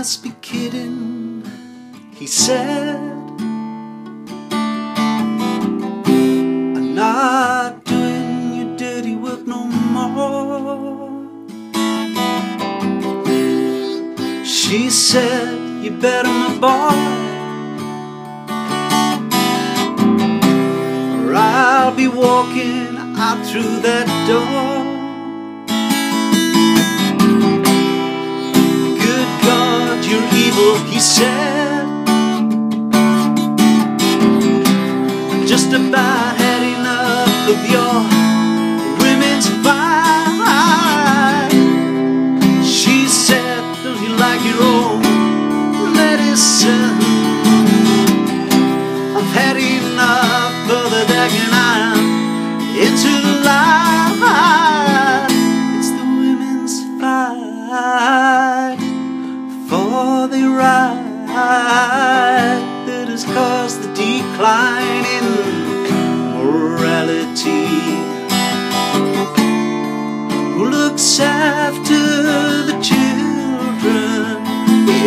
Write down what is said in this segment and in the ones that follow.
must be kidding, he said. I'm not doing your dirty work no more. She said, You better, my boy, or I'll be walking out through that door. Of your Looks after the children?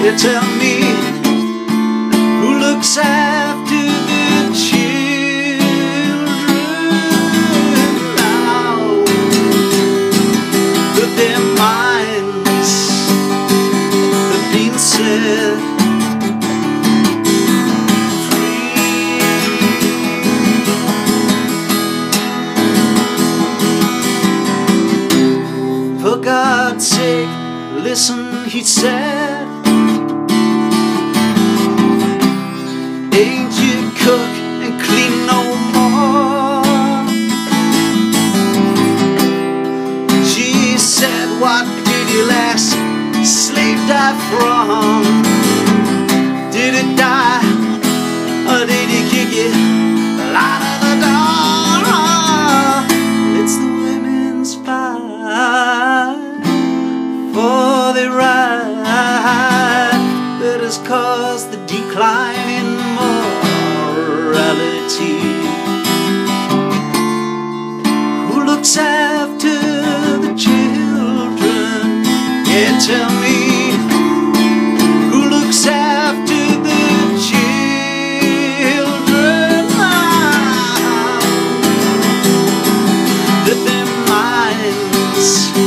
Yeah, tell me. Who looks after the children now? But their minds have been set God's listen, he said. Ain't you cook and clean no more? She said, What did your last slave die from? Did it die or did he kick it out of the door? Who looks after the children? Yeah, tell me. Who looks after the children now? That minds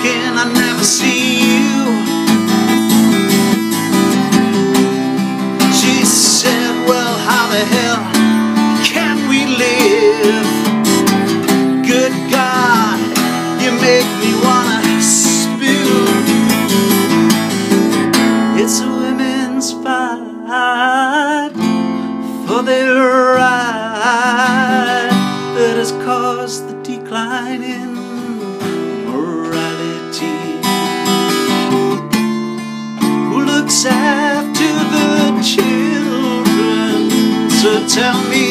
working, I never see you. She said, Well, how the hell can we live? Good God, you make me wanna spew. It's a women's fight for their right that has caused the decline in Tell me,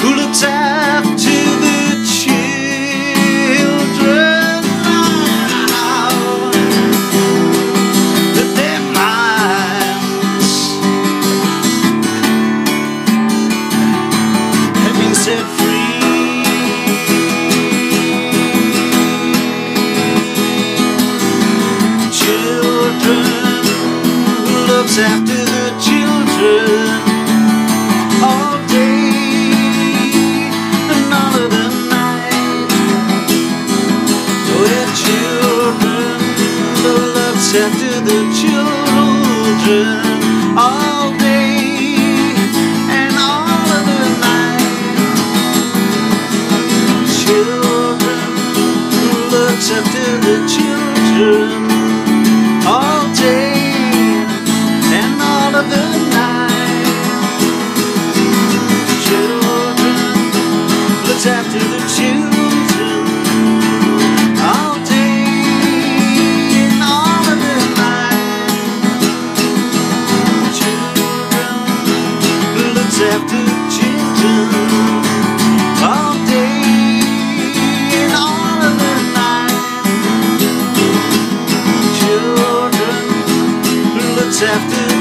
who looks after the children now? That their minds have been set free. Children who looks after looks after the children all day and all of the night. Children looks after the children all day and all of the night. Children looks after after